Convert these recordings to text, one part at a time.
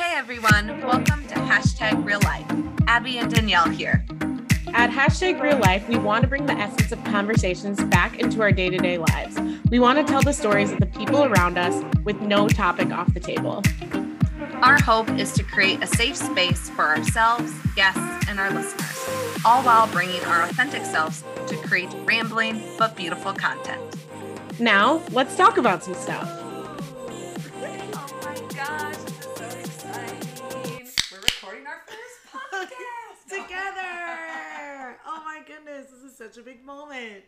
Hey everyone, welcome to hashtag real life. Abbie and Danielle here. At hashtag real life, we want to bring the essence of conversations back into our day to day lives. We want to tell the stories of the people around us with no topic off the table. Our hope is to create a safe space for ourselves, guests, and our listeners, all while bringing our authentic selves to create rambling but beautiful content. Now, let's talk about some stuff. My goodness, this is such a big moment.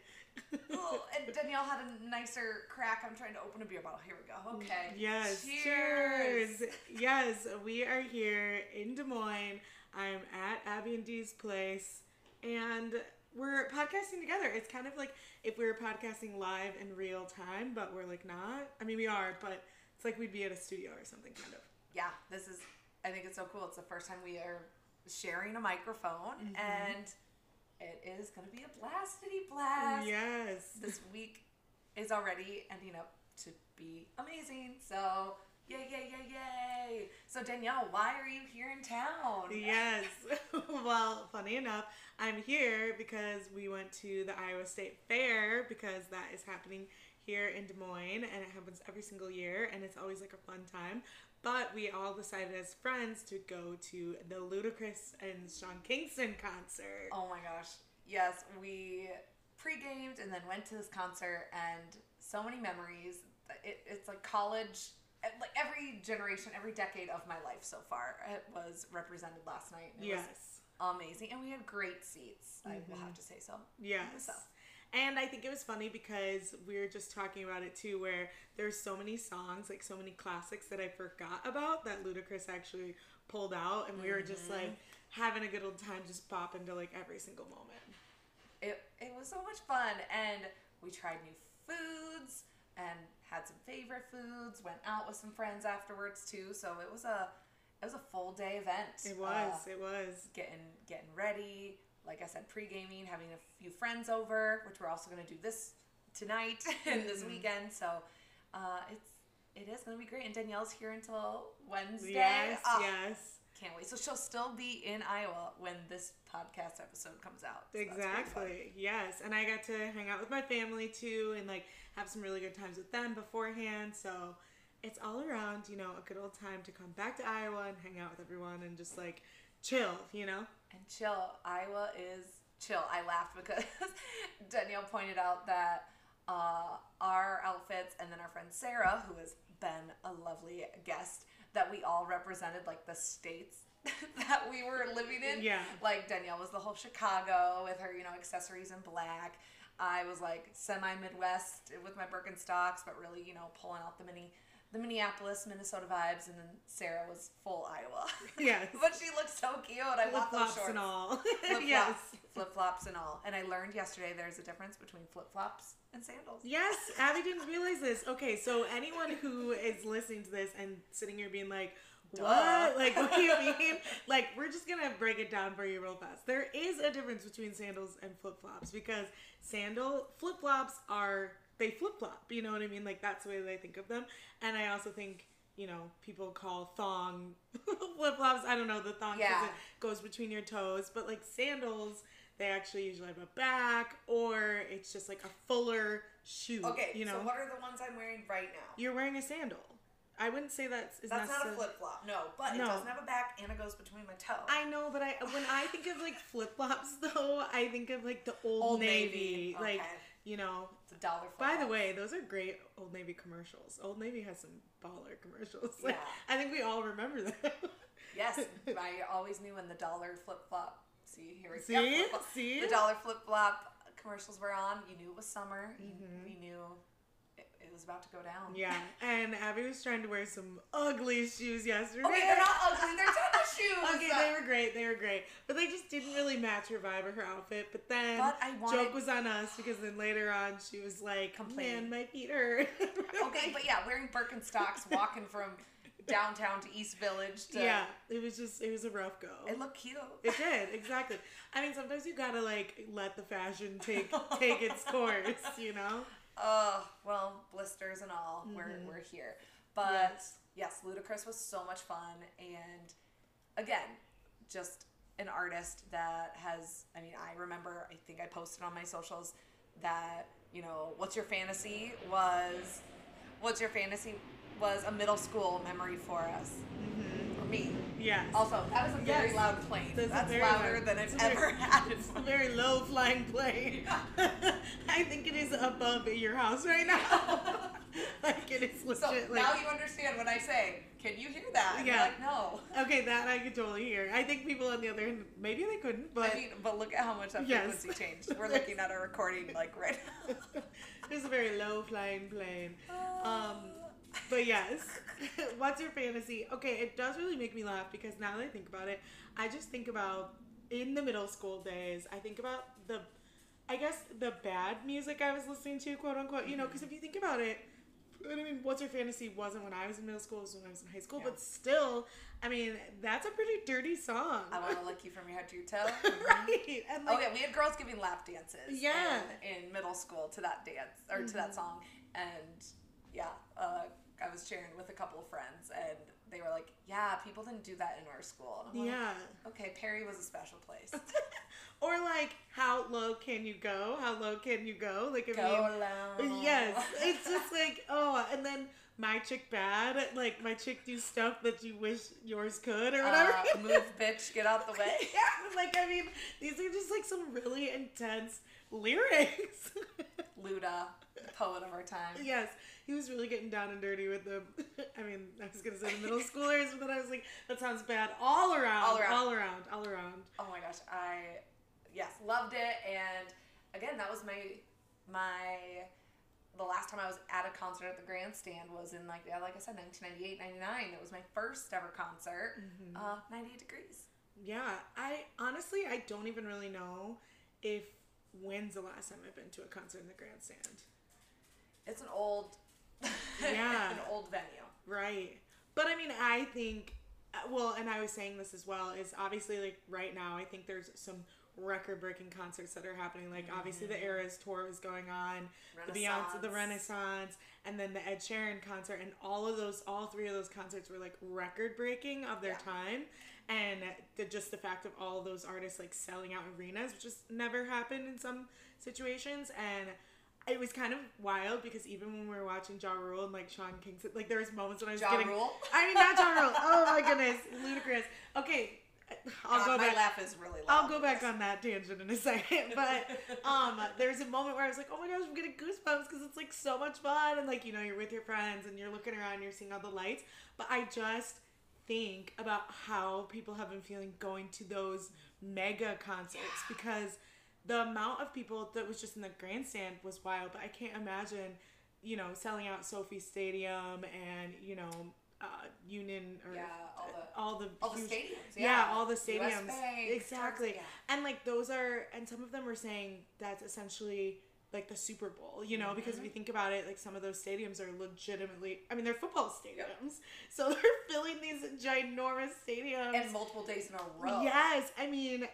Ooh, and Danielle had a nicer crack. I'm trying to open a beer bottle. Here we go. Okay. Yes, Cheers. cheers. Yes, we are here in Des Moines. I'm at Abbie and Dee's place, and we're podcasting together. It's kind of like if we were podcasting live in real time, but we're like not. I mean, we are, but it's like we'd be at a studio or something, kind of. Yeah, this is. I think it's so cool. It's the first time we are sharing a microphone, mm-hmm. and it is going to be a blastity blast. Yes. This week is already ending up to be amazing. So. Yay, yay, yay, yay. So, Danielle, why are you here in town? Yes. well, funny enough, I'm here because we went to the Iowa State Fair because that is happening here in Des Moines and it happens every single year and it's always like a fun time. But we all decided as friends to go to the Ludacris and Sean Kingston concert. Oh my gosh. Yes, we pre-gamed and then went to this concert and so many memories. It, it's like college, like every generation, every decade of my life so far. It was represented last night. It yes. was amazing. And we had great seats, I will have to say so. Yes. So. And I think it was funny because we were just talking about it too, where there's so many songs, like so many classics that I forgot about that Ludacris actually pulled out, and we were just Mm-hmm. like having a good old time, just pop into like every single moment. It, it was so much fun. And we tried new foods and had some favorite foods, went out with some friends afterwards too. So it was a it was a full day event. It Uh, was, it was. getting getting ready. Like I said, pre gaming, having a few friends over, which we're also going to do this tonight and this Mhm. weekend. So uh, it's it is going to be great. And Danielle's here until Wednesday. Yes, Ah, yes. Can't wait. So she'll still be in Iowa when this podcast episode comes out. So that's pretty fun. Exactly. Yes. And I got to hang out with my family too and like have some really good times with them beforehand. So it's all around, you know, a good old time to come back to Iowa and hang out with everyone and just like chill, you know? And chill. Iowa is chill. I laughed because Danielle pointed out that uh, our outfits and then our friend Sarah, who has been a lovely guest, that we all represented like the states that we were living in. Yeah. Like Danielle was the whole Chicago with her, you know, accessories in black. I was like semi Midwest with my Birkenstocks, but really, you know, pulling out the mini, the Minneapolis, Minnesota vibes, and then Sarah was full Iowa. Yes. but she looked so cute. I Flip want those flops shorts. and all. Flip yes. flip flops, and all. And I learned yesterday there's a difference between flip flops and sandals. Yes, Abbie didn't realize this. Okay, so anyone who is listening to this and sitting here being like, Duh. what? Like, what do you mean? Like, we're just gonna break it down for you real fast. There is a difference between sandals and flip flops because sandal flip flops are they flip flop. You know what I mean? Like that's the way that I think of them. And I also think you know people call thong flip flops. I don't know the thong Yeah. it goes between your toes, but like sandals. They actually usually have a back, or it's just like a fuller shoe. Okay, you know, so what are the ones I'm wearing right now? you're wearing a sandal. I wouldn't say that's is That's not a flip flop, no, but No. it doesn't have a back and it goes between my toes. I know, but I when I think of like flip flops though, I think of like the old, Old Navy, Navy, like okay. you know. It's a dollar By the way, those are great Old Navy commercials. Old Navy has some baller commercials. Like, Yeah. I think we all remember them. yes, I always knew when the dollar flip flop. See here, we See? yep, flip-flop. See? the dollar flip flop commercials were on. You knew it was summer. You, Mhm. you knew it, was about to go down. yeah, and Abbie was trying to wear some ugly shoes yesterday. Okay, they're not ugly. They're tennis shoes. Okay, they were great. They were great, but they just didn't really match her vibe or her outfit. But then But I wanted- joke was on us because then later on she was like. "Man, my feet hurt." Okay, but yeah, wearing Birkenstocks, walking from downtown to East Village to yeah, it was just it was a rough go. it looked cute. It did exactly. I mean, sometimes you gotta like let the fashion take take its course, you know. Oh, well, blisters and all. We're Mhm. we're here. But Yes. yes, Ludacris was so much fun, and again, just an artist that has. I mean, I remember. I think I posted on my socials that you know, what's your fantasy was, what's your fantasy was a middle school memory for us, for me. Yes. Also, that was a very Yes. loud plane. That's That's, louder loud- than it's I've a very- ever had. It's a very low flying plane. I think it is above your house right now. like it is legit. So like, now you understand when I say, "Can you hear that?" Yeah. Like, no. okay, that I could totally hear. I think people on the other end, maybe they couldn't, but I mean, but look at how much that Yes. frequency changed. We're looking at a recording like right now. it's a very low flying plane. Um, but yes, what's your fantasy? Okay, it does really make me laugh because now that I think about it, I just think about in the middle school days. I think about the, I guess the bad music I was listening to, quote unquote. You know, because if you think about it. I mean, what's your fantasy wasn't when I was in middle school, it was when I was in high school, Yeah. but still, I mean, that's a pretty dirty song. I want to lick you from your head to your toe. right. And like, Oh yeah, we had girls giving lap dances. Yeah. In, in middle school to that dance or to Mm-hmm. that song, and yeah, uh, I was sharing with a couple of friends, and they were like, "Yeah, people didn't do that in our school." I'm like, yeah. Okay, Perry was a special place. Or like, how low can you go? How low can you go? Like, if Go you, low. yes, it's just like, oh, and then my chick bad, like my chick do stuff that you wish yours could or whatever. Uh, move, bitch, get out the way. yeah, like I mean, these are just like some really intense lyrics. Luda, the poet of our time. yes, he was really getting down and dirty with the. I mean, I was gonna say the middle schoolers, but then I was like, that sounds bad all around, All around. all around, all around. Oh my gosh, I yes loved it, and again that was my my the last time I was at a concert at the grandstand was in like yeah, like I said 1998 99 it was my first ever concert Mm-hmm. uh 98 degrees Yeah, I honestly I don't even really know if when's the last time I've been to a concert in the grandstand. it's an old Yeah. an old venue Right. But I mean, I think well, and I was saying this as well is obviously like right now I think there's some record-breaking concerts that are happening. Like obviously the mm-hmm. Eras tour is going on, the Beyonce, the Renaissance. And then the Ed Sheeran concert, and all of those, all three of those concerts were like record-breaking of their Yeah. time, and the, just the fact of all of those artists like selling out arenas, which just never happened in some situations, and it was kind of wild because even when we were watching Ja Rule and like Sean Kingston, like there was moments when I was Ja getting, Rule? I mean not Ja Rule. Oh my goodness, Ludacris. Okay, I'll God, go my back. laugh is really loud I'll go back on that tangent in a second, but um, there's a moment where I was like, "Oh my gosh, I'm getting goosebumps" because it's like so much fun, and like you know, you're with your friends and you're looking around, and you're seeing all the lights. But I just think about how people have been feeling going to those mega concerts because the amount of people that was just in the grandstand was wild. But I can't imagine, you know, selling out SoFi Stadium and you know. Uh, Union or Yeah, all the- all the all the stadiums yeah, yeah, all the stadiums Bank, exactly yeah. and like those are and some of them were saying that's essentially like the super bowl you know because if you Mm-hmm. think about it like some of those stadiums are legitimately i mean they're football stadiums so they're filling these ginormous stadiums and multiple days in a row yes i mean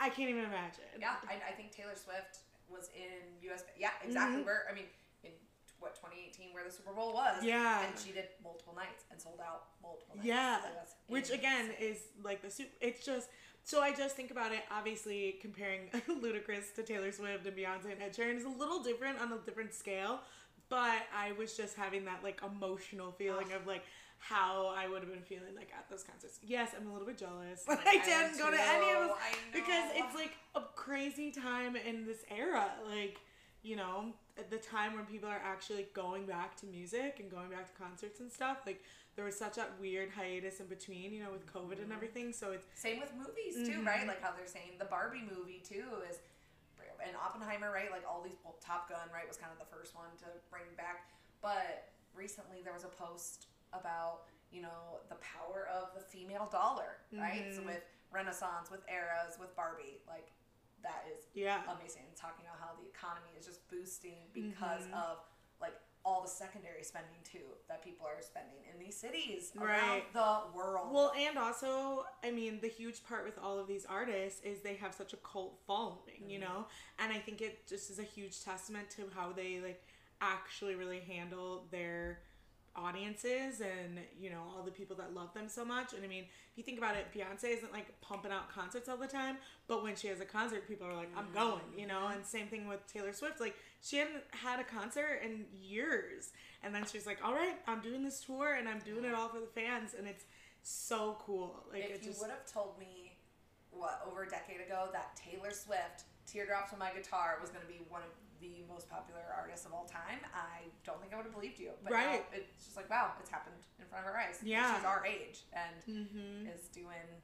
i can't even imagine Yeah, I, I think Taylor Swift was in US. Yeah, exactly. Mhm. Where I mean, in what 2018, where the Super Bowl was. Yeah. and she did multiple nights and sold out multiple nights. Yeah, So which again is like the super. It's just so I just think about it. Obviously, comparing Ludacris to Taylor Swift and Beyonce and Ed Sheeran is a little different on a different scale. But I was just having that like emotional feeling of like how I would have been feeling like at those concerts. Yes, I'm a little bit jealous. I I didn't go to any of those because it's like a crazy time in this era. Like you know, at the time when people are actually going back to music and going back to concerts and stuff. Like there was such a weird hiatus in between, you know, with COVID Mm-hmm. and everything. So it's Same with movies too, Mhm. right? Like how they're saying the Barbie movie too is, and Oppenheimer, right? Like all these, well, Top Gun, right, was kind of the first one to bring back. But recently there was a post about you know the power of the female dollar, right? So Mhm. with Renaissance, with Eras, with Barbie, like that is yeah. amazing. And talking about how the economy is just boosting because Mhm. of like all the secondary spending too that people are spending in these cities around the world. Well, and also, I mean, the huge part with all of these artists is they have such a cult following, you Mm-hmm. know? And I think it just is a huge testament to how they, like, actually really handle their audiences and you know all the people that love them so much. And I mean, if you think about it, Beyonce isn't like pumping out concerts all the time, but when she has a concert, people are like, "I'm going," you know. And same thing with Taylor Swift. Like she hadn't had a concert in years, and then she's like, "All right, I'm doing this tour, and I'm doing it all for the fans," and it's so cool. Like if you would have told me what over a decade ago that Taylor Swift Teardrops on My Guitar was going to be one of the most popular artist of all time, I don't think I would have believed you. But Right. now it's just like wow, it's happened in front of our eyes. Yeah. she's our age and Mhm. is doing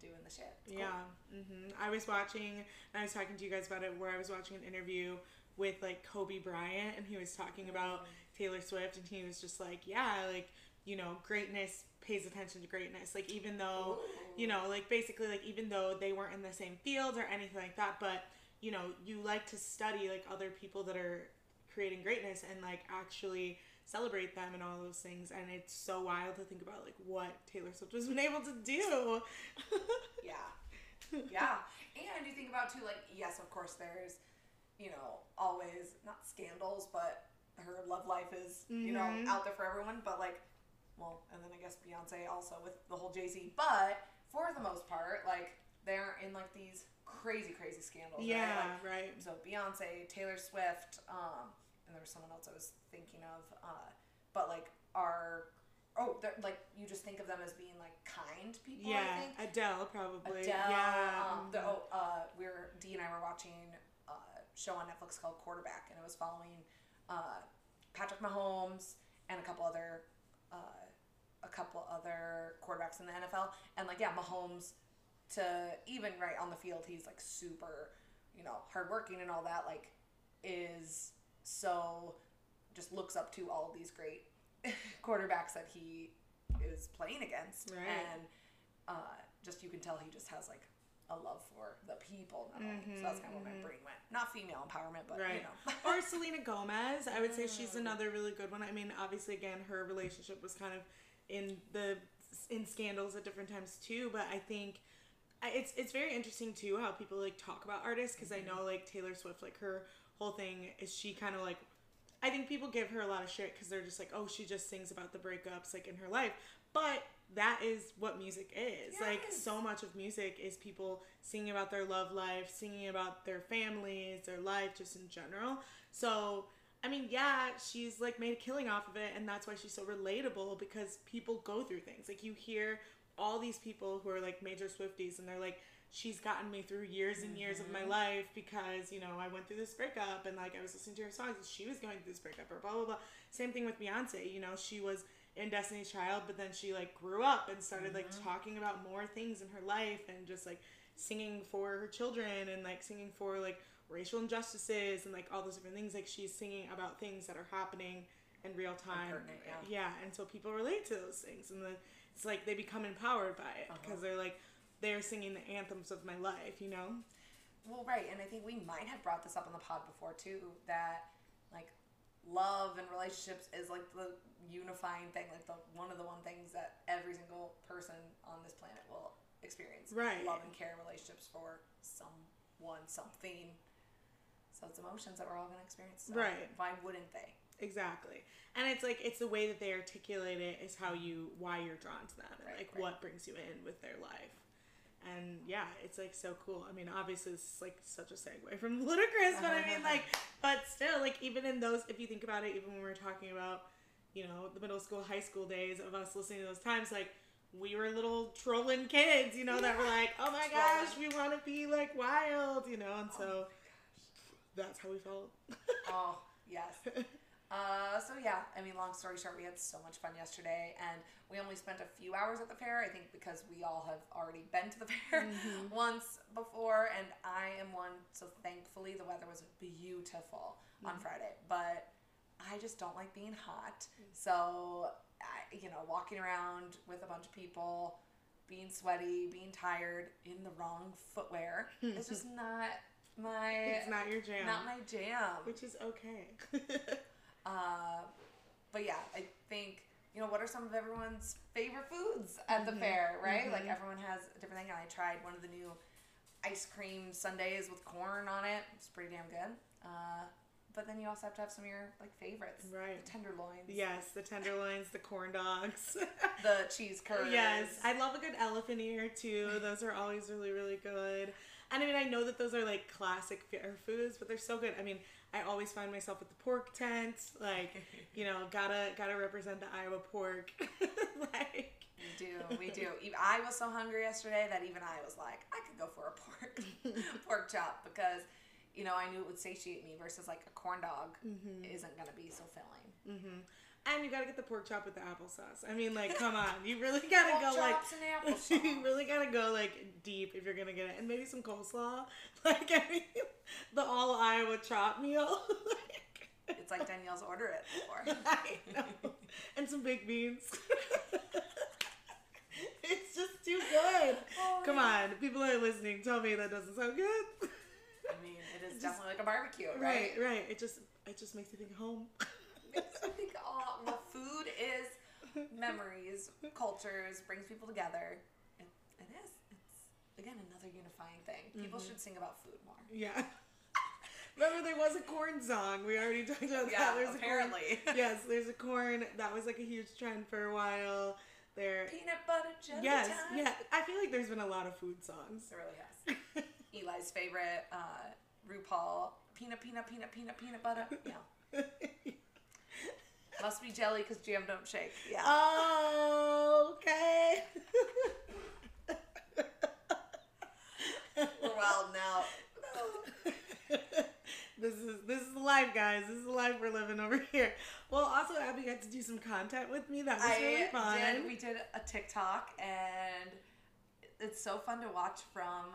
doing the shit. It's cool. Yeah. hmm I was watching, and I was talking to you guys about it, where I was watching an interview with like Kobe Bryant, and he was talking about Taylor Swift, and he was just like, yeah, like you know, greatness pays attention to greatness. Like even though, you know, like basically, like even though they weren't in the same field or anything like that, but you know, you like to study like other people that are creating greatness and like actually celebrate them and all those things and it's so wild to think about like what Taylor Swift has been able to do. Yeah. Yeah. And you think about too, like, yes, of course there's, you know, always not scandals, but her love life is, you know, Mhm. out there for everyone. But like, well, and then I guess Beyonce also with the whole Jay Z. But for the most part, like, they're in like these crazy, crazy scandals. Right? yeah, Like, right. so Beyonce, Taylor Swift, um, and there was someone else I was thinking of, uh, but like are oh, they're like you just think of them as being like kind people. I Yeah, think. Adele probably. Adele. Yeah. Um, the, mhm. oh, uh, we were D and I were watching a show on Netflix called Quarterback, and it was following uh, Patrick Mahomes and a couple other uh, a couple other quarterbacks in the NFL, and like yeah, Mahomes to even right on the field, he's like super, you know, hardworking and all that. Like, is so just looks up to all these great quarterbacks that he is playing against, Right. and uh, just you can tell he just has like a love for the people. Not only. So that's kind of where my brain went. Not female empowerment, but you know. or Selena Gomez. I would say Mm. she's another really good one. I mean, obviously, again, her relationship was kind of in the in scandals at different times too. But I think it's it's very interesting too how people like talk about artists because Mm-hmm. I know like Taylor Swift, like her whole thing is she kind of like. I think people give her a lot of shit because they're just like, oh, she just sings about the breakups like in her life. But that is what music is. Like so much of music is people singing about their love life, singing about their families, their life just in general. So, I mean, yeah, she's like made a killing off of it and that's why she's so relatable because people go through things. Like you hear all these people who are like major Swifties and they're like she's gotten me through years and years of my mm-hmm. life because, you know, I went through this breakup and like I was listening to her songs and she was going through this breakup or blah blah blah. Same thing with Beyonce, you know, she was in Destiny's Child, but then she like grew up and started like mm-hmm. talking about more things in her life and just like singing for her children and like singing for like racial injustices and like all those different things. Like she's singing about things that are happening in real time. pertinent, yeah. and so people relate to those things and then it's like they become empowered by it because uh-huh. they're like they're singing the anthems of my life, you know? Well, right, and I think we might have brought this up on the pod before too. That like love and relationships is like the unifying thing, like the one of the one things that every single person on this planet will experience. Right. Love and care and relationships for someone, something. So it's emotions that we're all gonna experience. So Right. Why wouldn't they? Exactly. And it's like it's the way that they articulate it is how you why you're drawn to them and Right, like right. what brings you in with their life. And yeah, it's like so cool. I mean, obviously is like such a segue from Ludacris, but I mean like but still like even in those if you think about it, even when we were talking about, you know, the middle school, high school days of us listening to those times, like we were little trolling kids, you know, that were like, Oh my gosh, we wanna be like wild, you know, and so that's how we felt. Oh, yes. Uh, so yeah, I mean, long story short, we had so much fun yesterday, and we only spent a few hours at the fair. I think because we all have already been to the fair mm-hmm. once before, and I am one. So thankfully, the weather was beautiful on mm-hmm. Friday, but I just don't like being hot. Mm. So I, you know, walking around with a bunch of people, being sweaty, being tired in the wrong footwear, it's just not my. it's not your jam. Not my jam. which is okay. Uh, but yeah, I think you know what are some of everyone's favorite foods at the fair, right? Like everyone has a different thing. And I tried one of the new ice cream sundaes with corn on it. It's pretty damn good. Uh, but then you also have to have some of your like favorites, Right. The tenderloins, Yes, the tenderloins, the corn dogs. the cheese curds. yes, I love a good elephant ear too. Those are always really, really good. And I mean, I know that those are like classic fair foods, but they're so good. I mean, I always find myself at the pork tent, like, you know, gotta gotta represent the Iowa pork. like, We do, we do. I was so hungry yesterday that even I was like, I could go for a pork pork chop because, you know, I knew it would satiate me versus like a corn dog Mm-hmm. isn't gonna be so filling. And you gotta get the pork chop with the applesauce. I mean, like, come on, you really gotta Pork go like. chops and applesauce. you really gotta go like deep if you're gonna get it, and maybe some coleslaw. Like I mean, the all Iowa chop meal. It's like Danielle's order it before. I know. And some baked beans. it's just too good. Oh, Come on, people are listening. Tell me that doesn't sound good. I mean, it is Just- definitely like a barbecue, Right, right? right. It just it just makes you think home. Makes me think, oh, well, food is memories, cultures, brings people together. It, it is. It's again another unifying thing. People Mm-hmm. should sing about food more. Yeah. Remember there was a corn song. We already talked about Yeah, that. There's apparently. A corn, yes, there's a corn. That was like a huge trend for a while. There. Peanut butter jelly Yes, time. yeah. I feel like there's been a lot of food songs. It really has. Eli's favorite, uh, RuPaul, peanut, peanut, peanut, peanut, peanut butter. Yeah. Must be jelly because jam don't shake. Yeah. Oh, okay. We're wild now. this is this is the life, guys. This is the life we're living over here. Well, also Abbie got to do some content with me. That was really fun. did. We did a TikTok, and it's so fun to watch from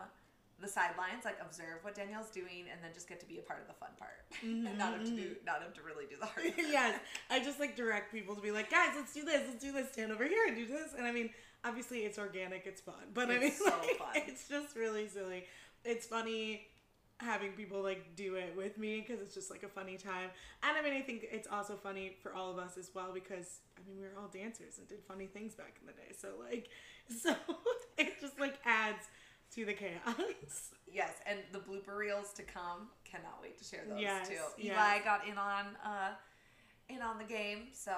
the sidelines, like observe what Danielle's doing, and then just get to be a part of the fun part, and mm-hmm, not have to do, mm-hmm. not have to really do the hard. work. yes, I just like direct people to be like, guys, let's do this, let's do this, stand over here and do this. And I mean, obviously it's organic, it's fun, but I mean, It's so like, fun. it's just really silly. It's funny having people like do it with me because it's just like a funny time. And I mean, I think it's also funny for all of us as well because I mean, we were all dancers and did funny things back in the day. So like, so it just like adds to the chaos. Yes, and the blooper reels to come. Cannot wait to share those Yes, too. yes. Eli got in on uh, in on the game, so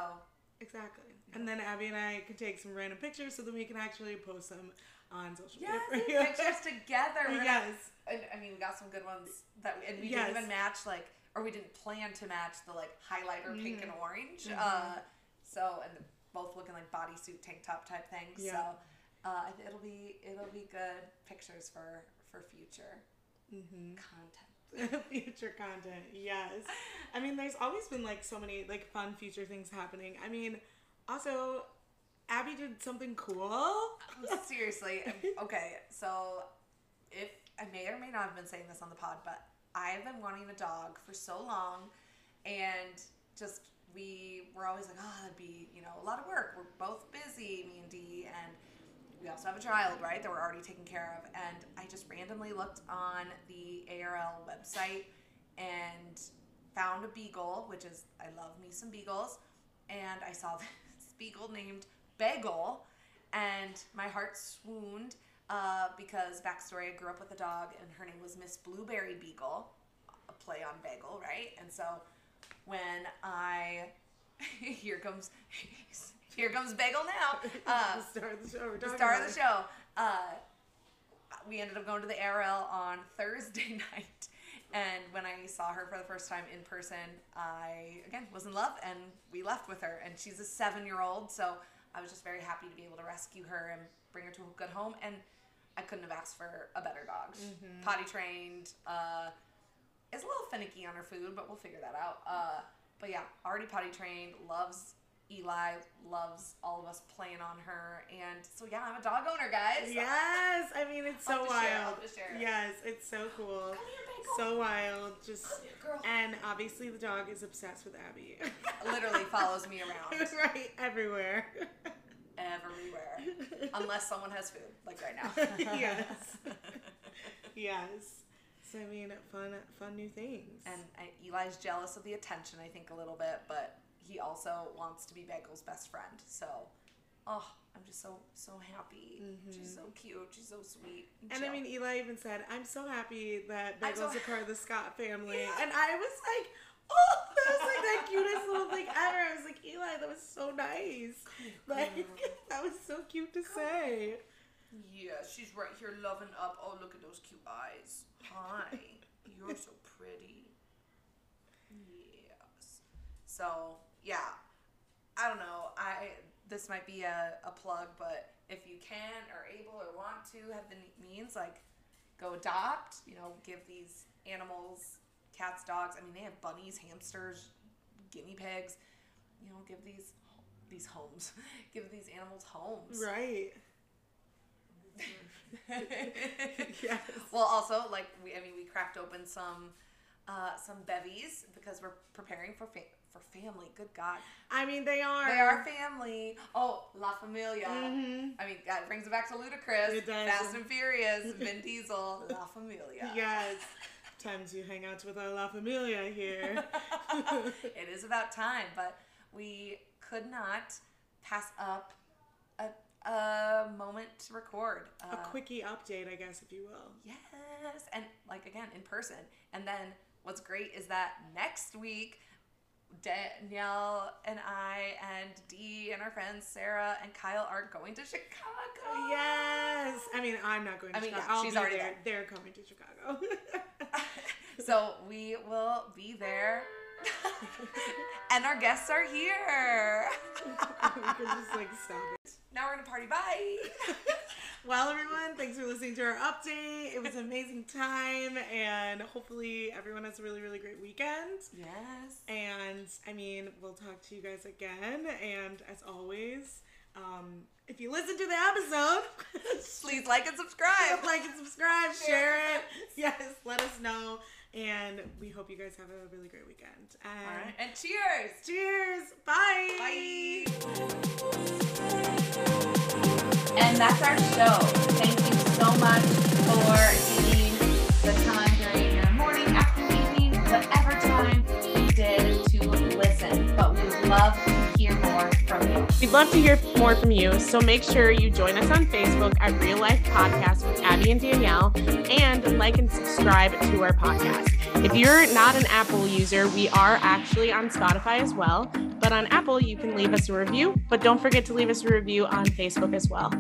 Exactly. And then Abbie and I can take some random pictures so that we can actually post them on social yes, media. pictures together. Yes. And I mean, we got some good ones that, we, and we Yes. didn't even match like, or we didn't plan to match the like highlighter pink Mm-hmm. and orange. Uh, so and both looking like bodysuit tank top type things. Yeah. So uh, it'll be it'll be good pictures for for future Mm-hmm. content. future content, yes. I mean, there's always been like so many like fun future things happening. I mean, also, Abbie did something cool. Seriously, um, okay. So if I may or may not have been saying this on the pod, but I have been wanting a dog for so long, and just we were always like, oh, that'd be you know a lot of work. We're both busy, me and Dee, and we also have a child, right? That we're already taking care of. And I just randomly looked on the ARL website and found a beagle, which is I love me some beagles, and I saw this beagle named Bagel, and my heart swooned uh, because backstory I grew up with a dog, and her name was Miss Blueberry Beagle, a play on bagel, right? And so when I here comes here comes Bagel now. Uh, the star of the show. We're the star of the show. Uh, we ended up going to the ARL on Thursday night. And when I saw her for the first time in person, I, again, was in love and we left with her. And she's a seven year old, so I was just very happy to be able to rescue her and bring her to a good home. And I couldn't have asked for a better dog. Mm-hmm. Potty trained, uh, is a little finicky on her food, but we'll figure that out. Uh, but yeah, already potty trained, loves Eli, loves all of us playing on her. And so, yeah, I'm a dog owner, guys. Yes, I mean it's so I'll have to share, I'll wild. have to share. Yes, it's so cool. So wild, just Come here, girl. and obviously the dog is obsessed with Abbie. Literally follows me around right everywhere. everywhere. Unless someone has food, like right now. yes. yes. So I mean, fun, fun new things. And I, Eli's jealous of the attention, I think, a little bit, but he also wants to be Bagel's best friend. So, oh, I'm just so, so happy. She's so cute. She's so sweet. Mm-hmm. And I mean, Eli even said, "I'm so happy that Bagel's so- a part of the Scott family." Yeah. And I was like, "Oh, That was like the cutest little thing ever. I was like, Eli, that was so nice. Like that was so cute to say. Yeah, she's right here loving up. Oh, look at those cute eyes. Hi, you're so pretty. Yes. So yeah, I don't know. I this might be a, a plug, but if you can or able or want to have the means, like go adopt. You know, give these animals, cats, dogs. I mean, they have bunnies, hamsters, guinea pigs. You know, give these these homes, give these animals homes. Right. yes. Well, also, like we, I mean, we cracked open some, uh, some bevies because we're preparing for fa- for family. Good God, I mean, they are. they are family. Oh, La Familia. Mhm. I mean, that brings it back to Ludacris, It does. Fast and Furious, Vin Diesel, La Familia. Yes. Times you hang out with our La Familia here. it is about time, but we could not pass up a, a moment to record. A Uh, quickie update, I guess, if you will. Yes, and like again in person. And then what's great is that next week, Danielle and I and Dee and our friends Sarah and Kyle are going to Chicago. Yes. I mean, I'm not going to I mean, Chicago. yeah, I'll she's already there. They're coming to Chicago. so we will be there, and our guests are here. we can just like stop it. now we're gonna party. Bye. Well, everyone, thanks for listening to our update. It was an amazing time, and hopefully, everyone has a really, really great weekend. yes. And I mean, we'll talk to you guys again. And as always, um, if you listen to the episode, Please like and subscribe. like and subscribe, share it. Yes, let us know. And we hope you guys have a really great weekend. And All right, and cheers. cheers. Bye. Bye. And that's our show. Thank you so much for taking the time during your morning, afternoon, evening, whatever time you did to listen. But we would love to hear more from you. We'd love to hear more from you, so make sure you join us on Facebook at Real Life Podcast with Abbie and Danielle and like and subscribe to our podcast. If you're not an Apple user, we are actually on Spotify as well. But on Apple, you can leave us a review, but don't forget to leave us a review on Facebook as well.